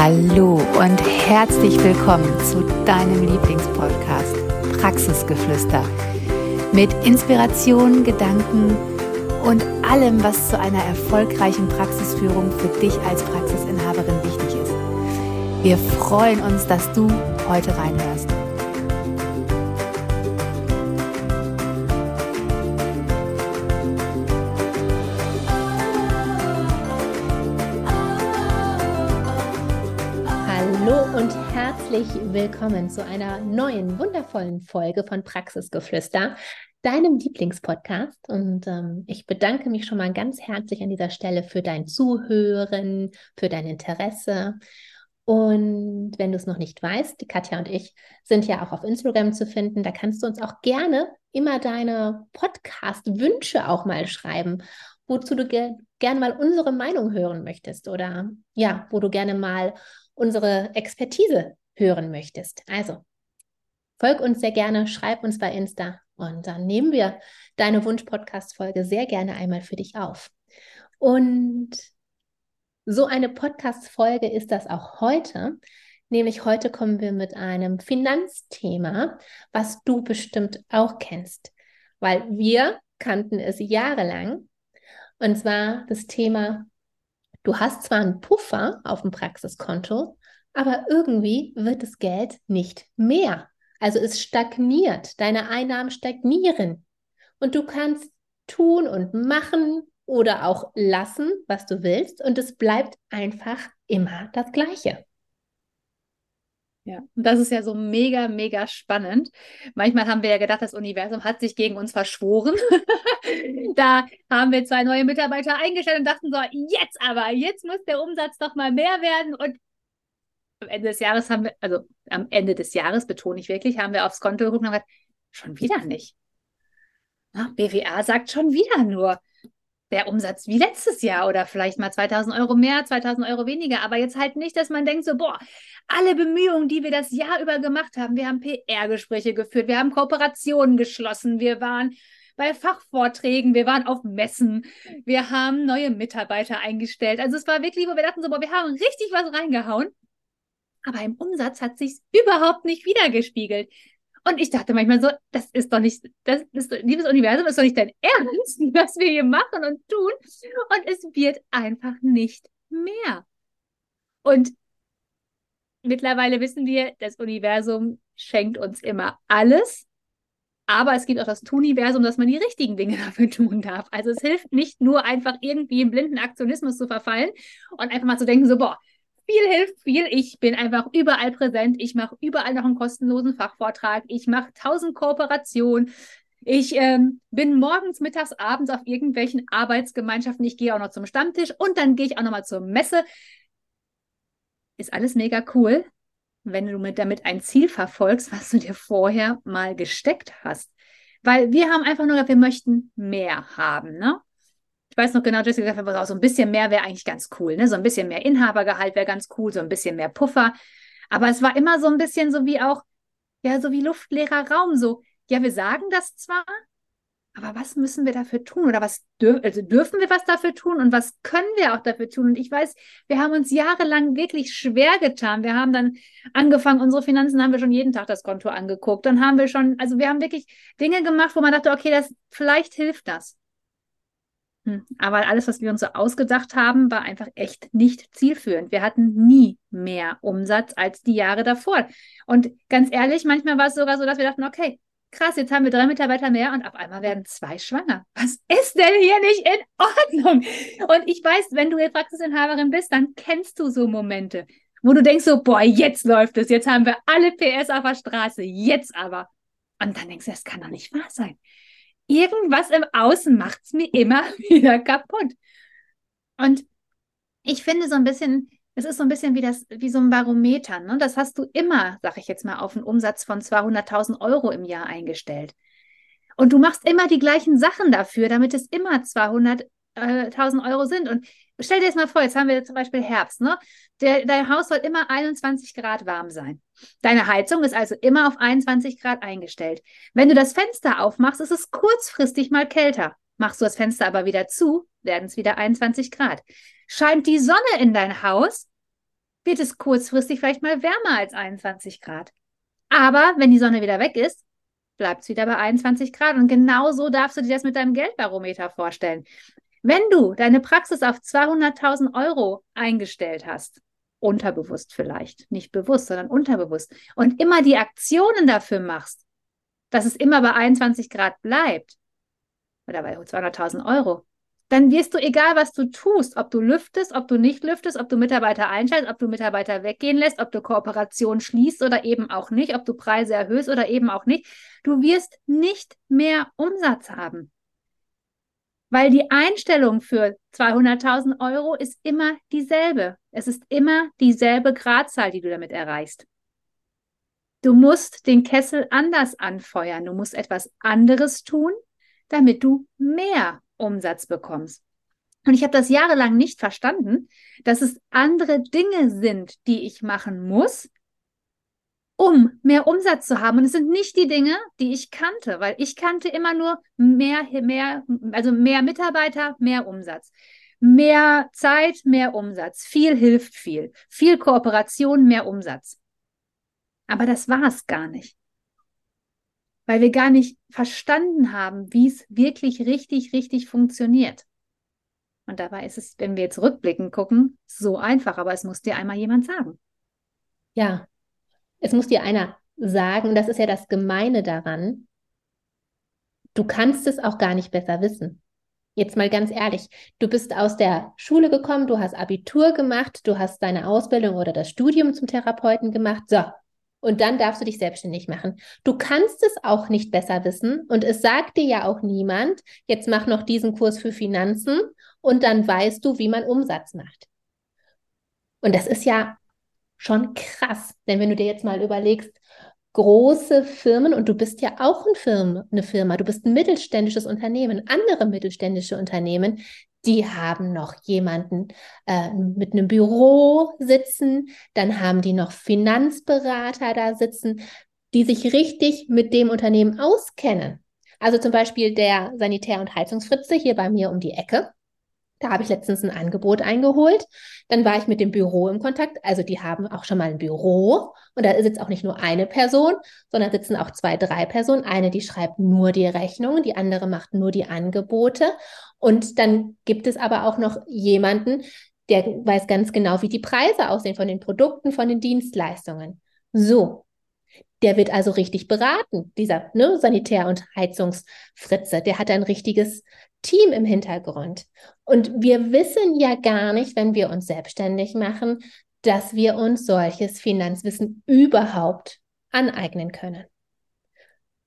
Hallo und herzlich willkommen zu deinem Lieblingspodcast Praxisgeflüster mit Inspiration, Gedanken und allem, was zu einer erfolgreichen Praxisführung für dich als Praxisinhaberin wichtig ist. Wir freuen uns, dass du heute reinhörst. Herzlich willkommen zu einer neuen, wundervollen Folge von Praxisgeflüster, deinem Lieblingspodcast. Und ähm, ich bedanke mich schon mal ganz herzlich an dieser Stelle für dein Zuhören, für dein Interesse. Und wenn du es noch nicht weißt, Katja und ich sind ja auch auf Instagram zu finden. Da kannst du uns auch gerne immer deine Podcast-Wünsche auch mal schreiben, wozu du ge gerne mal unsere Meinung hören möchtest oder ja, wo du gerne mal unsere Expertise hören möchtest. Also, folg uns sehr gerne, schreib uns bei Insta und dann nehmen wir deine Wunsch-Podcast-Folge sehr gerne einmal für dich auf. Und so eine Podcast-Folge ist das auch heute. Nämlich heute kommen wir mit einem Finanzthema, was du bestimmt auch kennst, weil wir kannten es jahrelang. Und zwar das Thema, du hast zwar einen Puffer auf dem Praxiskonto, aber irgendwie wird das Geld nicht mehr. Also es stagniert, deine Einnahmen stagnieren und du kannst tun und machen oder auch lassen, was du willst und es bleibt einfach immer das Gleiche. Ja, und das ist ja so mega, mega spannend. Manchmal haben wir ja gedacht, das Universum hat sich gegen uns verschworen. da haben wir zwei neue Mitarbeiter eingestellt und dachten so, jetzt aber, jetzt muss der Umsatz doch mal mehr werden und am Ende des Jahres haben wir, also am Ende des Jahres betone ich wirklich, haben wir aufs Konto geguckt und haben gesagt, schon wieder nicht. Na, BWA sagt schon wieder nur der Umsatz wie letztes Jahr oder vielleicht mal 2000 Euro mehr, 2000 Euro weniger, aber jetzt halt nicht, dass man denkt so, boah, alle Bemühungen, die wir das Jahr über gemacht haben, wir haben PR-Gespräche geführt, wir haben Kooperationen geschlossen, wir waren bei Fachvorträgen, wir waren auf Messen, wir haben neue Mitarbeiter eingestellt. Also es war wirklich, wo wir dachten so, boah, wir haben richtig was reingehauen aber im Umsatz hat sich überhaupt nicht wiedergespiegelt. Und ich dachte manchmal so, das ist doch nicht, das ist, liebes Universum, ist doch nicht dein Ernst, was wir hier machen und tun. Und es wird einfach nicht mehr. Und mittlerweile wissen wir, das Universum schenkt uns immer alles. Aber es gibt auch das Tuniversum, dass man die richtigen Dinge dafür tun darf. Also es hilft nicht nur einfach irgendwie im blinden Aktionismus zu verfallen und einfach mal zu denken, so, boah, viel hilft viel. Ich bin einfach überall präsent. Ich mache überall noch einen kostenlosen Fachvortrag. Ich mache tausend Kooperationen. Ich ähm, bin morgens, mittags, abends auf irgendwelchen Arbeitsgemeinschaften. Ich gehe auch noch zum Stammtisch und dann gehe ich auch noch mal zur Messe. Ist alles mega cool, wenn du mit damit ein Ziel verfolgst, was du dir vorher mal gesteckt hast. Weil wir haben einfach nur, wir möchten mehr haben, ne? Weiß noch genau, Jessica gesagt hat, so ein bisschen mehr wäre eigentlich ganz cool. Ne? So ein bisschen mehr Inhabergehalt wäre ganz cool, so ein bisschen mehr Puffer. Aber es war immer so ein bisschen so wie auch, ja, so wie luftleerer Raum. So, ja, wir sagen das zwar, aber was müssen wir dafür tun? Oder was dür also dürfen wir was dafür tun? Und was können wir auch dafür tun? Und ich weiß, wir haben uns jahrelang wirklich schwer getan. Wir haben dann angefangen, unsere Finanzen haben wir schon jeden Tag das Konto angeguckt. Dann haben wir schon, also wir haben wirklich Dinge gemacht, wo man dachte, okay, das vielleicht hilft das. Hm, aber alles, was wir uns so ausgedacht haben, war einfach echt nicht zielführend. Wir hatten nie mehr Umsatz als die Jahre davor. Und ganz ehrlich, manchmal war es sogar so, dass wir dachten, okay, krass, jetzt haben wir drei Mitarbeiter mehr und auf einmal werden zwei schwanger. Was ist denn hier nicht in Ordnung? Und ich weiß, wenn du jetzt Praxisinhaberin bist, dann kennst du so Momente, wo du denkst so, boah, jetzt läuft es, jetzt haben wir alle PS auf der Straße, jetzt aber. Und dann denkst du, das kann doch nicht wahr sein irgendwas im Außen macht es mir immer wieder kaputt. Und ich finde so ein bisschen, es ist so ein bisschen wie, das, wie so ein Barometer. Ne? Das hast du immer, sag ich jetzt mal, auf einen Umsatz von 200.000 Euro im Jahr eingestellt. Und du machst immer die gleichen Sachen dafür, damit es immer 200.000 äh, Euro sind. Und stell dir jetzt mal vor, jetzt haben wir zum Beispiel Herbst. Ne? Der, dein Haus soll immer 21 Grad warm sein. Deine Heizung ist also immer auf 21 Grad eingestellt. Wenn du das Fenster aufmachst, ist es kurzfristig mal kälter. Machst du das Fenster aber wieder zu, werden es wieder 21 Grad. Scheint die Sonne in dein Haus, wird es kurzfristig vielleicht mal wärmer als 21 Grad. Aber wenn die Sonne wieder weg ist, bleibt es wieder bei 21 Grad. Und genau so darfst du dir das mit deinem Geldbarometer vorstellen. Wenn du deine Praxis auf 200.000 Euro eingestellt hast, unterbewusst vielleicht, nicht bewusst, sondern unterbewusst, und immer die Aktionen dafür machst, dass es immer bei 21 Grad bleibt, oder bei 200.000 Euro, dann wirst du, egal was du tust, ob du lüftest, ob du nicht lüftest, ob du Mitarbeiter einstellst, ob du Mitarbeiter weggehen lässt, ob du Kooperation schließt oder eben auch nicht, ob du Preise erhöhst oder eben auch nicht, du wirst nicht mehr Umsatz haben. Weil die Einstellung für 200.000 Euro ist immer dieselbe. Es ist immer dieselbe Gradzahl, die du damit erreichst. Du musst den Kessel anders anfeuern. Du musst etwas anderes tun, damit du mehr Umsatz bekommst. Und ich habe das jahrelang nicht verstanden, dass es andere Dinge sind, die ich machen muss, um mehr Umsatz zu haben. Und es sind nicht die Dinge, die ich kannte, weil ich kannte immer nur mehr, mehr, also mehr Mitarbeiter, mehr Umsatz. Mehr Zeit, mehr Umsatz. Viel hilft viel. Viel Kooperation, mehr Umsatz. Aber das war es gar nicht weil wir gar nicht verstanden haben, wie es wirklich richtig, richtig funktioniert. Und dabei ist es, wenn wir jetzt rückblickend gucken, so einfach, aber es muss dir einmal jemand sagen. Ja, es muss dir einer sagen, das ist ja das Gemeine daran. Du kannst es auch gar nicht besser wissen. Jetzt mal ganz ehrlich, du bist aus der Schule gekommen, du hast Abitur gemacht, du hast deine Ausbildung oder das Studium zum Therapeuten gemacht. So, und dann darfst du dich selbstständig machen. Du kannst es auch nicht besser wissen und es sagt dir ja auch niemand, jetzt mach noch diesen Kurs für Finanzen und dann weißt du, wie man Umsatz macht. Und das ist ja schon krass, denn wenn du dir jetzt mal überlegst, große Firmen und du bist ja auch ein Firma, eine Firma, du bist ein mittelständisches Unternehmen, andere mittelständische Unternehmen, die haben noch jemanden äh, mit einem Büro sitzen, dann haben die noch Finanzberater da sitzen, die sich richtig mit dem Unternehmen auskennen. Also zum Beispiel der Sanitär- und Heizungsfritze hier bei mir um die Ecke. Da habe ich letztens ein Angebot eingeholt. Dann war ich mit dem Büro im Kontakt. Also die haben auch schon mal ein Büro und da sitzt auch nicht nur eine Person, sondern sitzen auch zwei, drei Personen. Eine, die schreibt nur die Rechnungen, die andere macht nur die Angebote. Und dann gibt es aber auch noch jemanden, der weiß ganz genau, wie die Preise aussehen von den Produkten, von den Dienstleistungen. So. Der wird also richtig beraten, dieser ne, Sanitär- und Heizungsfritze. Der hat ein richtiges Team im Hintergrund. Und wir wissen ja gar nicht, wenn wir uns selbstständig machen, dass wir uns solches Finanzwissen überhaupt aneignen können.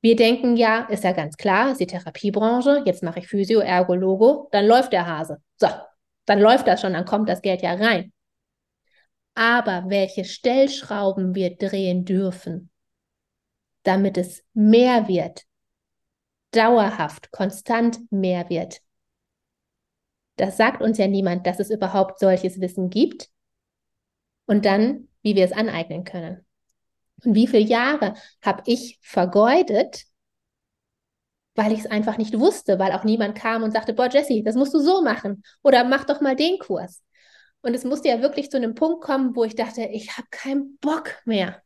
Wir denken ja, ist ja ganz klar, ist die Therapiebranche, jetzt mache ich Physio, Ergo, Logo, dann läuft der Hase. So, dann läuft das schon, dann kommt das Geld ja rein. Aber welche Stellschrauben wir drehen dürfen, damit es mehr wird, dauerhaft, konstant mehr wird, das sagt uns ja niemand, dass es überhaupt solches Wissen gibt. Und dann, wie wir es aneignen können. Und wie viele Jahre habe ich vergeudet, weil ich es einfach nicht wusste, weil auch niemand kam und sagte, boah, Jessie, das musst du so machen oder mach doch mal den Kurs. Und es musste ja wirklich zu einem Punkt kommen, wo ich dachte, ich habe keinen Bock mehr.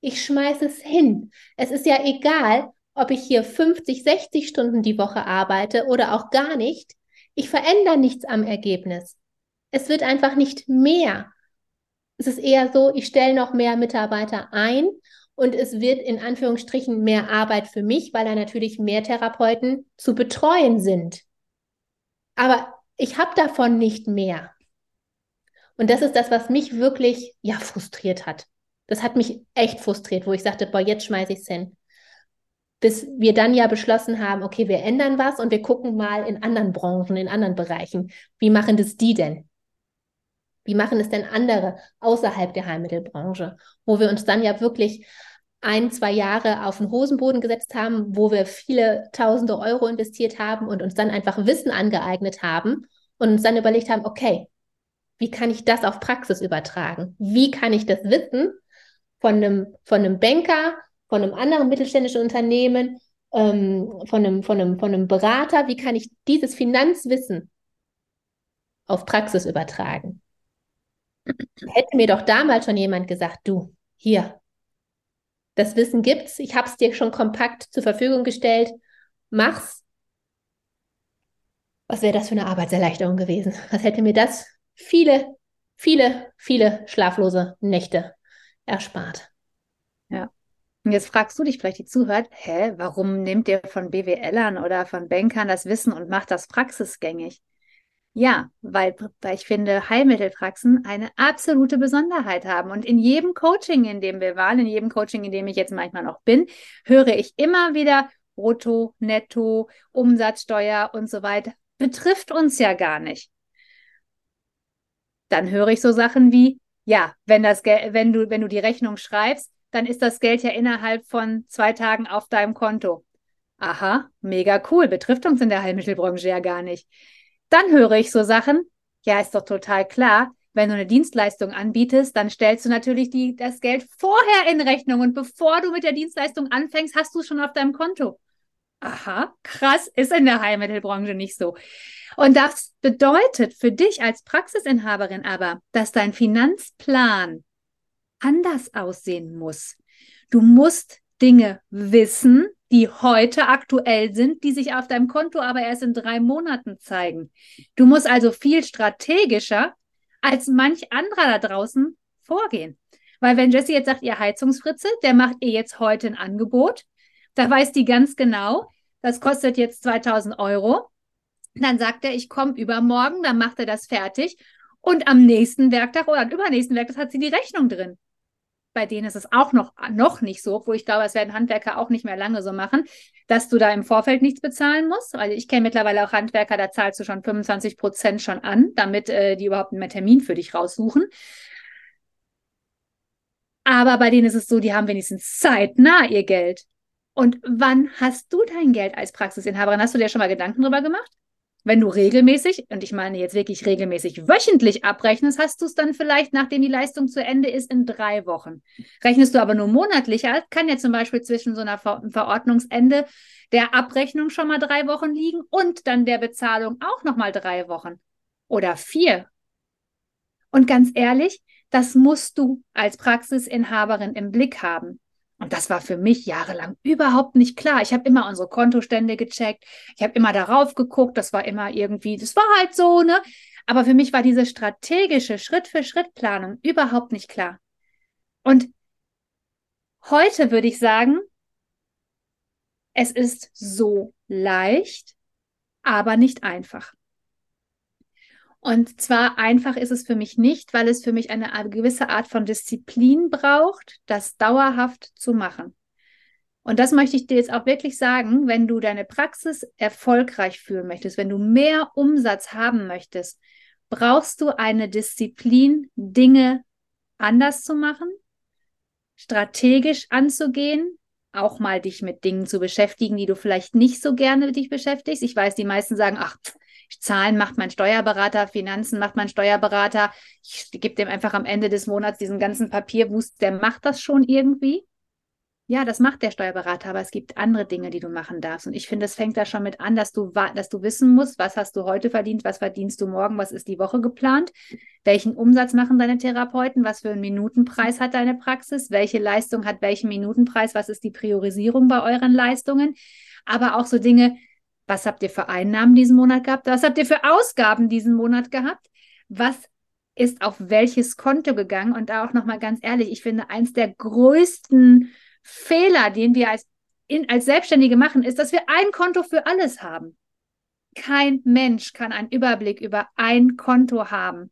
Ich schmeiße es hin. Es ist ja egal, ob ich hier 50, 60 Stunden die Woche arbeite oder auch gar nicht. Ich verändere nichts am Ergebnis. Es wird einfach nicht mehr. Es ist eher so, ich stelle noch mehr Mitarbeiter ein und es wird in Anführungsstrichen mehr Arbeit für mich, weil da natürlich mehr Therapeuten zu betreuen sind. Aber ich habe davon nicht mehr. Und das ist das, was mich wirklich ja frustriert hat. Das hat mich echt frustriert, wo ich sagte, boah, jetzt schmeiße ich es hin. Bis wir dann ja beschlossen haben, okay, wir ändern was und wir gucken mal in anderen Branchen, in anderen Bereichen. Wie machen das die denn? Wie machen es denn andere außerhalb der Heilmittelbranche, wo wir uns dann ja wirklich ein, zwei Jahre auf den Hosenboden gesetzt haben, wo wir viele tausende Euro investiert haben und uns dann einfach Wissen angeeignet haben und uns dann überlegt haben, okay, wie kann ich das auf Praxis übertragen? Wie kann ich das Wissen von einem, von einem Banker, von einem anderen mittelständischen Unternehmen, ähm, von, einem, von, einem, von einem Berater, wie kann ich dieses Finanzwissen auf Praxis übertragen? Hätte mir doch damals schon jemand gesagt, du, hier, das Wissen gibt's, ich habe es dir schon kompakt zur Verfügung gestellt, mach's. Was wäre das für eine Arbeitserleichterung gewesen? Was hätte mir das viele, viele, viele schlaflose Nächte erspart? Ja. Und jetzt fragst du dich vielleicht, die zuhört, hä, warum nehmt ihr von BWLern oder von Bankern das Wissen und macht das praxisgängig? Ja, weil, weil ich finde, Heilmittelpraxen eine absolute Besonderheit haben. Und in jedem Coaching, in dem wir waren, in jedem Coaching, in dem ich jetzt manchmal noch bin, höre ich immer wieder Brutto, Netto, Umsatzsteuer und so weiter. Betrifft uns ja gar nicht. Dann höre ich so Sachen wie, ja, wenn das wenn du, wenn du die Rechnung schreibst, dann ist das Geld ja innerhalb von zwei Tagen auf deinem Konto. Aha, mega cool. Betrifft uns in der Heilmittelbranche ja gar nicht. Dann höre ich so Sachen, ja, ist doch total klar. Wenn du eine Dienstleistung anbietest, dann stellst du natürlich die, das Geld vorher in Rechnung und bevor du mit der Dienstleistung anfängst, hast du es schon auf deinem Konto. Aha, krass, ist in der Heilmittelbranche nicht so. Und das bedeutet für dich als Praxisinhaberin aber, dass dein Finanzplan anders aussehen muss. Du musst Dinge wissen, die heute aktuell sind, die sich auf deinem Konto aber erst in drei Monaten zeigen. Du musst also viel strategischer als manch anderer da draußen vorgehen. Weil wenn Jesse jetzt sagt, ihr Heizungsfritze, der macht ihr jetzt heute ein Angebot, da weiß die ganz genau, das kostet jetzt 2000 Euro. Dann sagt er, ich komme übermorgen, dann macht er das fertig. Und am nächsten Werktag oder am übernächsten Werktag hat sie die Rechnung drin bei denen ist es auch noch, noch nicht so, wo ich glaube, es werden Handwerker auch nicht mehr lange so machen, dass du da im Vorfeld nichts bezahlen musst. Also ich kenne mittlerweile auch Handwerker, da zahlst du schon 25 Prozent schon an, damit äh, die überhaupt einen Termin für dich raussuchen. Aber bei denen ist es so, die haben wenigstens zeitnah ihr Geld. Und wann hast du dein Geld als Praxisinhaberin? Hast du dir schon mal Gedanken darüber gemacht? Wenn du regelmäßig, und ich meine jetzt wirklich regelmäßig wöchentlich abrechnest, hast du es dann vielleicht, nachdem die Leistung zu Ende ist, in drei Wochen. Rechnest du aber nur monatlich, kann ja zum Beispiel zwischen so einer Ver Verordnungsende der Abrechnung schon mal drei Wochen liegen und dann der Bezahlung auch noch mal drei Wochen oder vier. Und ganz ehrlich, das musst du als Praxisinhaberin im Blick haben. Und das war für mich jahrelang überhaupt nicht klar. Ich habe immer unsere Kontostände gecheckt. Ich habe immer darauf geguckt. Das war immer irgendwie, das war halt so, ne? Aber für mich war diese strategische Schritt-für-Schritt-Planung überhaupt nicht klar. Und heute würde ich sagen, es ist so leicht, aber nicht einfach. Und zwar einfach ist es für mich nicht, weil es für mich eine gewisse Art von Disziplin braucht, das dauerhaft zu machen. Und das möchte ich dir jetzt auch wirklich sagen, wenn du deine Praxis erfolgreich führen möchtest, wenn du mehr Umsatz haben möchtest, brauchst du eine Disziplin, Dinge anders zu machen, strategisch anzugehen, auch mal dich mit Dingen zu beschäftigen, die du vielleicht nicht so gerne dich beschäftigst. Ich weiß, die meisten sagen, ach, Zahlen macht mein Steuerberater, Finanzen macht mein Steuerberater. Ich gebe dem einfach am Ende des Monats diesen ganzen Papierwust, der macht das schon irgendwie. Ja, das macht der Steuerberater, aber es gibt andere Dinge, die du machen darfst. Und ich finde, es fängt da schon mit an, dass du, dass du wissen musst, was hast du heute verdient, was verdienst du morgen, was ist die Woche geplant, welchen Umsatz machen deine Therapeuten, was für einen Minutenpreis hat deine Praxis, welche Leistung hat welchen Minutenpreis, was ist die Priorisierung bei euren Leistungen. Aber auch so Dinge, was habt ihr für Einnahmen diesen Monat gehabt? Was habt ihr für Ausgaben diesen Monat gehabt? Was ist auf welches Konto gegangen? Und da auch nochmal ganz ehrlich, ich finde, eins der größten Fehler, den wir als, in, als Selbstständige machen, ist, dass wir ein Konto für alles haben. Kein Mensch kann einen Überblick über ein Konto haben.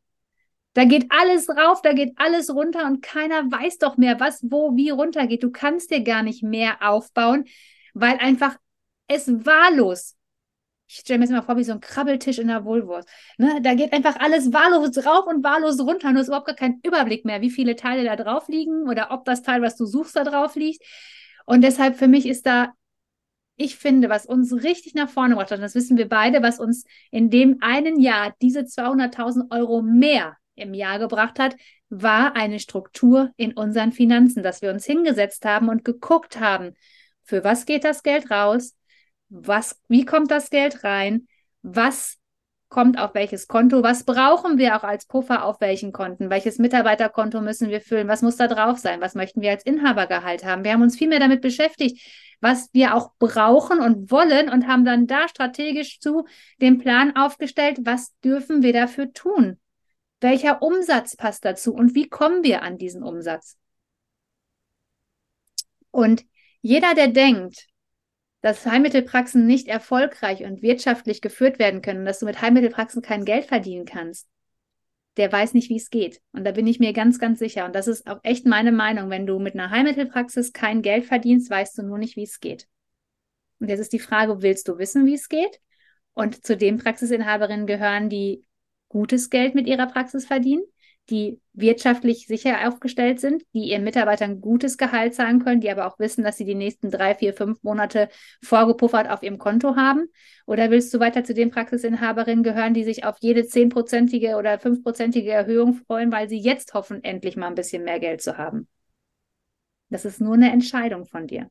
Da geht alles rauf, da geht alles runter und keiner weiß doch mehr, was wo wie runtergeht. Du kannst dir gar nicht mehr aufbauen, weil einfach es wahllos ich stelle mir jetzt mal vor, wie so ein Krabbeltisch in der Wohlwurst. Ne? Da geht einfach alles wahllos rauf und wahllos runter du hast überhaupt gar keinen Überblick mehr, wie viele Teile da drauf liegen oder ob das Teil, was du suchst, da drauf liegt. Und deshalb für mich ist da, ich finde, was uns richtig nach vorne gebracht hat, und das wissen wir beide, was uns in dem einen Jahr diese 200.000 Euro mehr im Jahr gebracht hat, war eine Struktur in unseren Finanzen, dass wir uns hingesetzt haben und geguckt haben, für was geht das Geld raus, was, wie kommt das Geld rein, was kommt auf welches Konto, was brauchen wir auch als Puffer auf welchen Konten, welches Mitarbeiterkonto müssen wir füllen, was muss da drauf sein, was möchten wir als Inhabergehalt haben. Wir haben uns viel mehr damit beschäftigt, was wir auch brauchen und wollen und haben dann da strategisch zu den Plan aufgestellt, was dürfen wir dafür tun? Welcher Umsatz passt dazu und wie kommen wir an diesen Umsatz? Und jeder, der denkt, dass Heilmittelpraxen nicht erfolgreich und wirtschaftlich geführt werden können, dass du mit Heilmittelpraxen kein Geld verdienen kannst, der weiß nicht, wie es geht. Und da bin ich mir ganz, ganz sicher. Und das ist auch echt meine Meinung. Wenn du mit einer Heilmittelpraxis kein Geld verdienst, weißt du nur nicht, wie es geht. Und jetzt ist die Frage, willst du wissen, wie es geht? Und zu den Praxisinhaberinnen gehören, die gutes Geld mit ihrer Praxis verdienen, die wirtschaftlich sicher aufgestellt sind, die ihren Mitarbeitern gutes Gehalt zahlen können, die aber auch wissen, dass sie die nächsten drei, vier, fünf Monate vorgepuffert auf ihrem Konto haben? Oder willst du weiter zu den Praxisinhaberinnen gehören, die sich auf jede zehnprozentige oder fünfprozentige Erhöhung freuen, weil sie jetzt hoffen, endlich mal ein bisschen mehr Geld zu haben? Das ist nur eine Entscheidung von dir.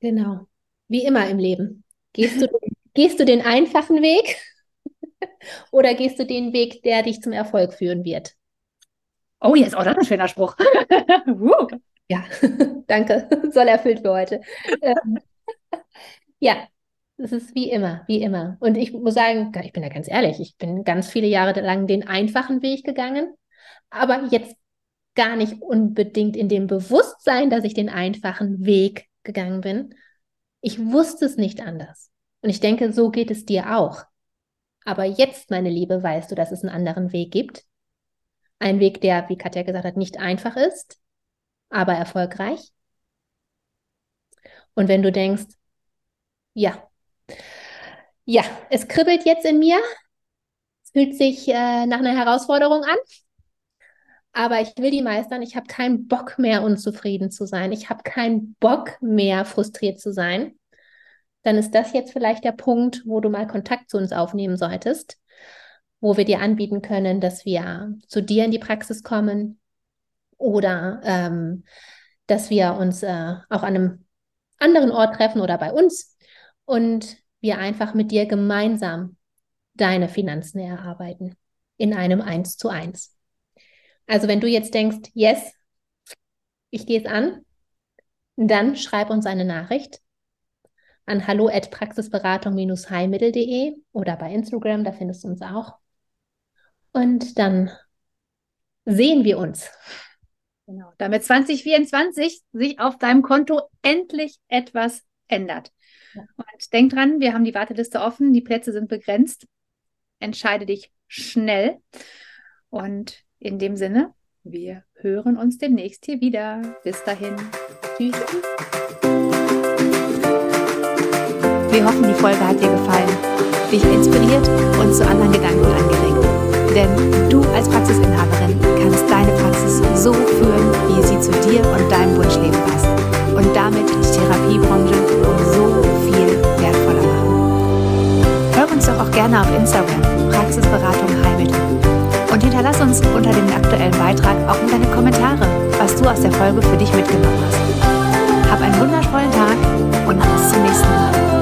Genau. Wie immer im Leben. Gehst du, gehst du den einfachen Weg oder gehst du den Weg, der dich zum Erfolg führen wird? Oh, jetzt, oh, das ist ein schöner Spruch. uh. Ja, danke. Soll erfüllt für heute. Ähm, ja, es ist wie immer, wie immer. Und ich muss sagen, ich bin da ganz ehrlich, ich bin ganz viele Jahre lang den einfachen Weg gegangen, aber jetzt gar nicht unbedingt in dem Bewusstsein, dass ich den einfachen Weg gegangen bin. Ich wusste es nicht anders. Und ich denke, so geht es dir auch. Aber jetzt, meine Liebe, weißt du, dass es einen anderen Weg gibt. Ein Weg, der, wie Katja gesagt hat, nicht einfach ist, aber erfolgreich. Und wenn du denkst, ja, ja, es kribbelt jetzt in mir, fühlt sich äh, nach einer Herausforderung an, aber ich will die meistern. Ich habe keinen Bock mehr, unzufrieden zu sein. Ich habe keinen Bock mehr, frustriert zu sein dann ist das jetzt vielleicht der Punkt, wo du mal Kontakt zu uns aufnehmen solltest, wo wir dir anbieten können, dass wir zu dir in die Praxis kommen oder ähm, dass wir uns äh, auch an einem anderen Ort treffen oder bei uns und wir einfach mit dir gemeinsam deine Finanzen erarbeiten in einem Eins zu eins. Also wenn du jetzt denkst, yes, ich gehe es an, dann schreib uns eine Nachricht an hallo at praxisberatung-heilmittel.de oder bei Instagram, da findest du uns auch. Und dann sehen wir uns. Genau, damit 2024 sich auf deinem Konto endlich etwas ändert. Ja. Und denk dran, wir haben die Warteliste offen, die Plätze sind begrenzt. Entscheide dich schnell. Und in dem Sinne, wir hören uns demnächst hier wieder. Bis dahin. Tschüss. Wir hoffen, die Folge hat dir gefallen, dich inspiriert und zu anderen Gedanken angeregt. Denn du als Praxisinhaberin kannst deine Praxis so führen, wie sie zu dir und deinem Wunschleben passt. Und damit die Therapiebranche um so viel wertvoller machen. Hör uns doch auch gerne auf Instagram, Praxisberatung Heilmittel. Und hinterlass uns unter dem aktuellen Beitrag auch deine Kommentare, was du aus der Folge für dich mitgenommen hast. Hab einen wundervollen Tag und bis zum nächsten Mal.